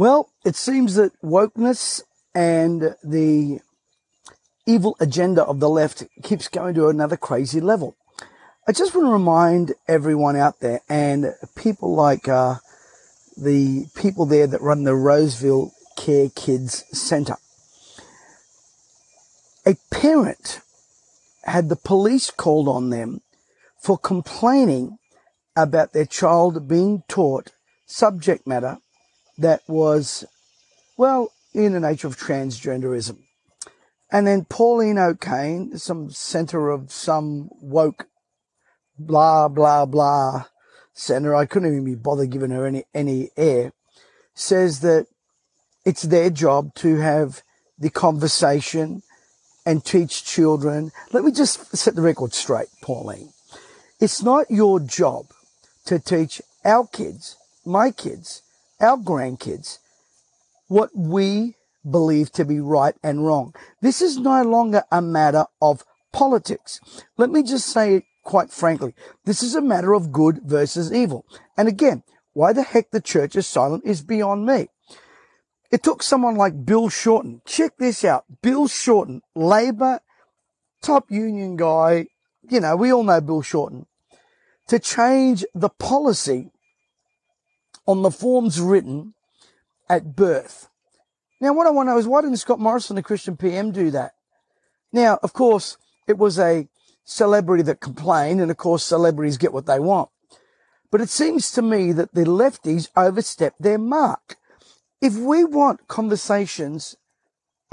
Well, it seems that wokeness and the evil agenda of the left keeps going to another crazy level. I just want to remind everyone out there and people like uh, the people there that run the Roseville Care Kids Center. A parent had the police called on them for complaining about their child being taught subject matter that was, well, in the nature of transgenderism. And then Pauline O'Kane, some center of some woke blah, blah, blah center, I couldn't even be bothered giving her any, any air, says that it's their job to have the conversation and teach children. Let me just set the record straight, Pauline. It's not your job to teach our kids, my kids, our grandkids, what we believe to be right and wrong. This is no longer a matter of politics. Let me just say it quite frankly. This is a matter of good versus evil. And again, why the heck the church is silent is beyond me. It took someone like Bill Shorten. Check this out. Bill Shorten, Labor, top union guy. You know, we all know Bill Shorten to change the policy on the forms written at birth. Now, what I want to know is why didn't Scott Morrison, the Christian PM, do that? Now, of course, it was a celebrity that complained, and of course, celebrities get what they want. But it seems to me that the lefties overstepped their mark. If we want conversations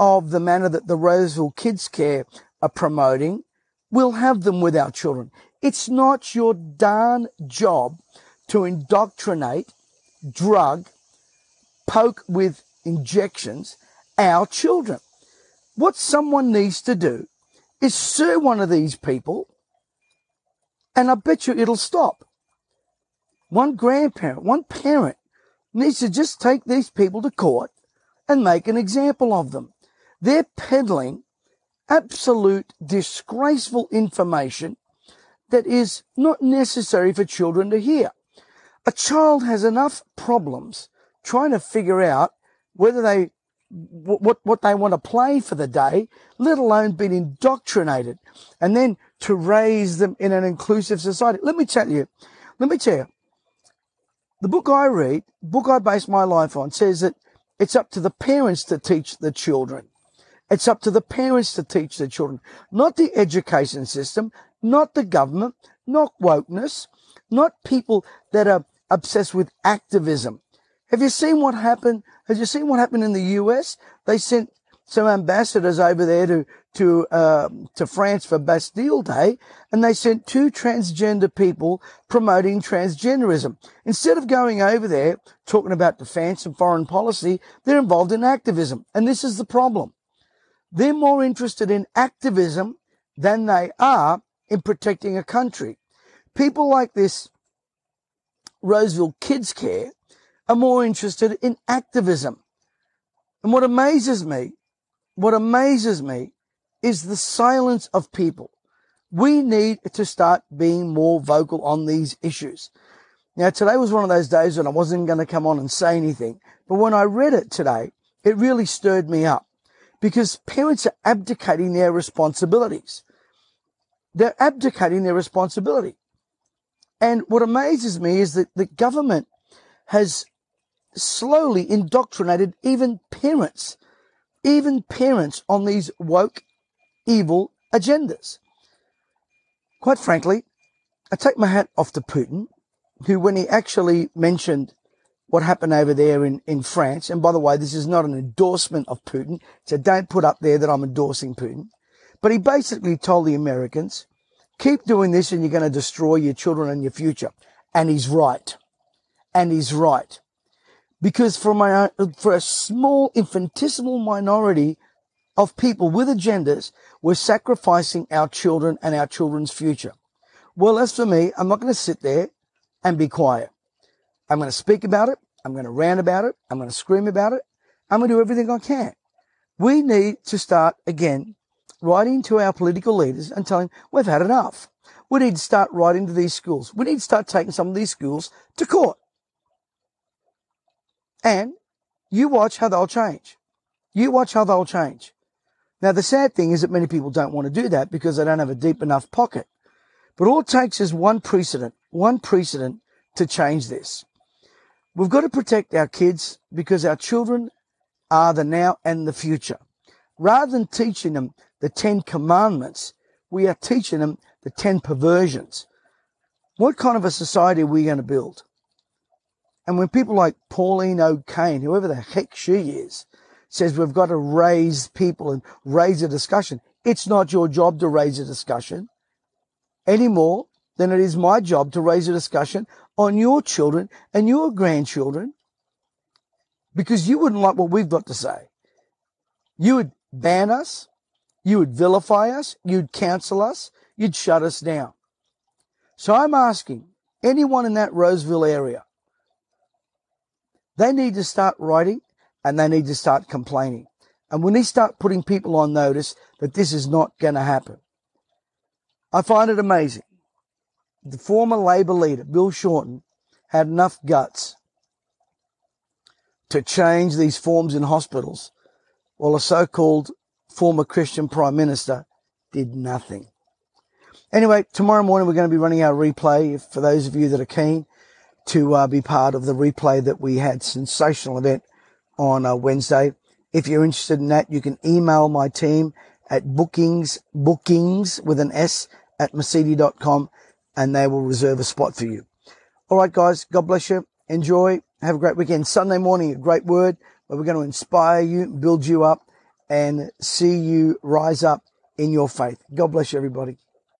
of the manner that the Roseville Kids Care are promoting, we'll have them with our children. It's not your darn job to indoctrinate, drug, poke with injections our children. What someone needs to do is sue one of these people, and I bet you it'll stop. One grandparent, one parent needs to just take these people to court and make an example of them. They're peddling absolute disgraceful information that is not necessary for children to hear. A child has enough problems trying to figure out whether they what what they want to play for the day, let alone being indoctrinated, and then to raise them in an inclusive society. Let me tell you, let me tell you, the book I read, book I base my life on, says that it's up to the parents to teach the children. It's up to the parents to teach the children, not the education system, not the government, not wokeness, not people that are obsessed with activism. Have you seen what happened? Have you seen what happened in the US? They sent some ambassadors over there to to uh, to France for Bastille Day, and they sent two transgender people promoting transgenderism. Instead of going over there talking about defence and foreign policy, they're involved in activism, and this is the problem. They're more interested in activism than they are in protecting a country. People like this Roseville Kids Care are more interested in activism. And what amazes me, what amazes me is the silence of people. We need to start being more vocal on these issues. Now, today was one of those days when I wasn't going to come on and say anything, but when I read it today, it really stirred me up because parents are abdicating their responsibilities. They're abdicating their responsibility. And what amazes me is that the government has slowly indoctrinated even parents, even parents on these woke, evil agendas. Quite frankly, I take my hat off to Putin, who, when he actually mentioned what happened over there in, in France, and by the way, this is not an endorsement of Putin, so don't put up there that I'm endorsing Putin, but he basically told the Americans, keep doing this and you're going to destroy your children and your future. And he's right. And he's right because for my for a small infinitesimal minority of people with agendas, we're sacrificing our children and our children's future. Well, as for me, I'm not going to sit there and be quiet. I'm going to speak about it. I'm going to rant about it. I'm going to scream about it. I'm going to do everything I can. We need to start again writing to our political leaders and telling them we've had enough. We need to start writing to these schools. We need to start taking some of these schools to court. And You watch how they'll change. You watch how they'll change. Now, the sad thing is that many people don't want to do that because they don't have a deep enough pocket. But all it takes is one precedent, one precedent to change this. We've got to protect our kids because our children are the now and the future. Rather than teaching them the Ten Commandments, we are teaching them the Ten Perversions. What kind of a society are we going to build? And when people like Pauline O'Kane, whoever the heck she is, says we've got to raise people and raise a discussion, it's not your job to raise a discussion any more than it is my job to raise a discussion on your children and your grandchildren because you wouldn't like what we've got to say. You would ban us. You would vilify us. You'd cancel us. You'd shut us down. So I'm asking anyone in that Roseville area, they need to start writing and they need to start complaining. And when they start putting people on notice that this is not going to happen. I find it amazing. The former Labor leader, Bill Shorten, had enough guts to change these forms in hospitals while a so-called former Christian prime minister did nothing. Anyway, tomorrow morning we're going to be running our replay for those of you that are keen to uh, be part of the replay that we had sensational event on uh, Wednesday. If you're interested in that, you can email my team at bookings, bookings with an S at mesiti.com and they will reserve a spot for you. All right, guys. God bless you. Enjoy. Have a great weekend. Sunday morning, a great word where we're going to inspire you, build you up and see you rise up in your faith. God bless you, everybody.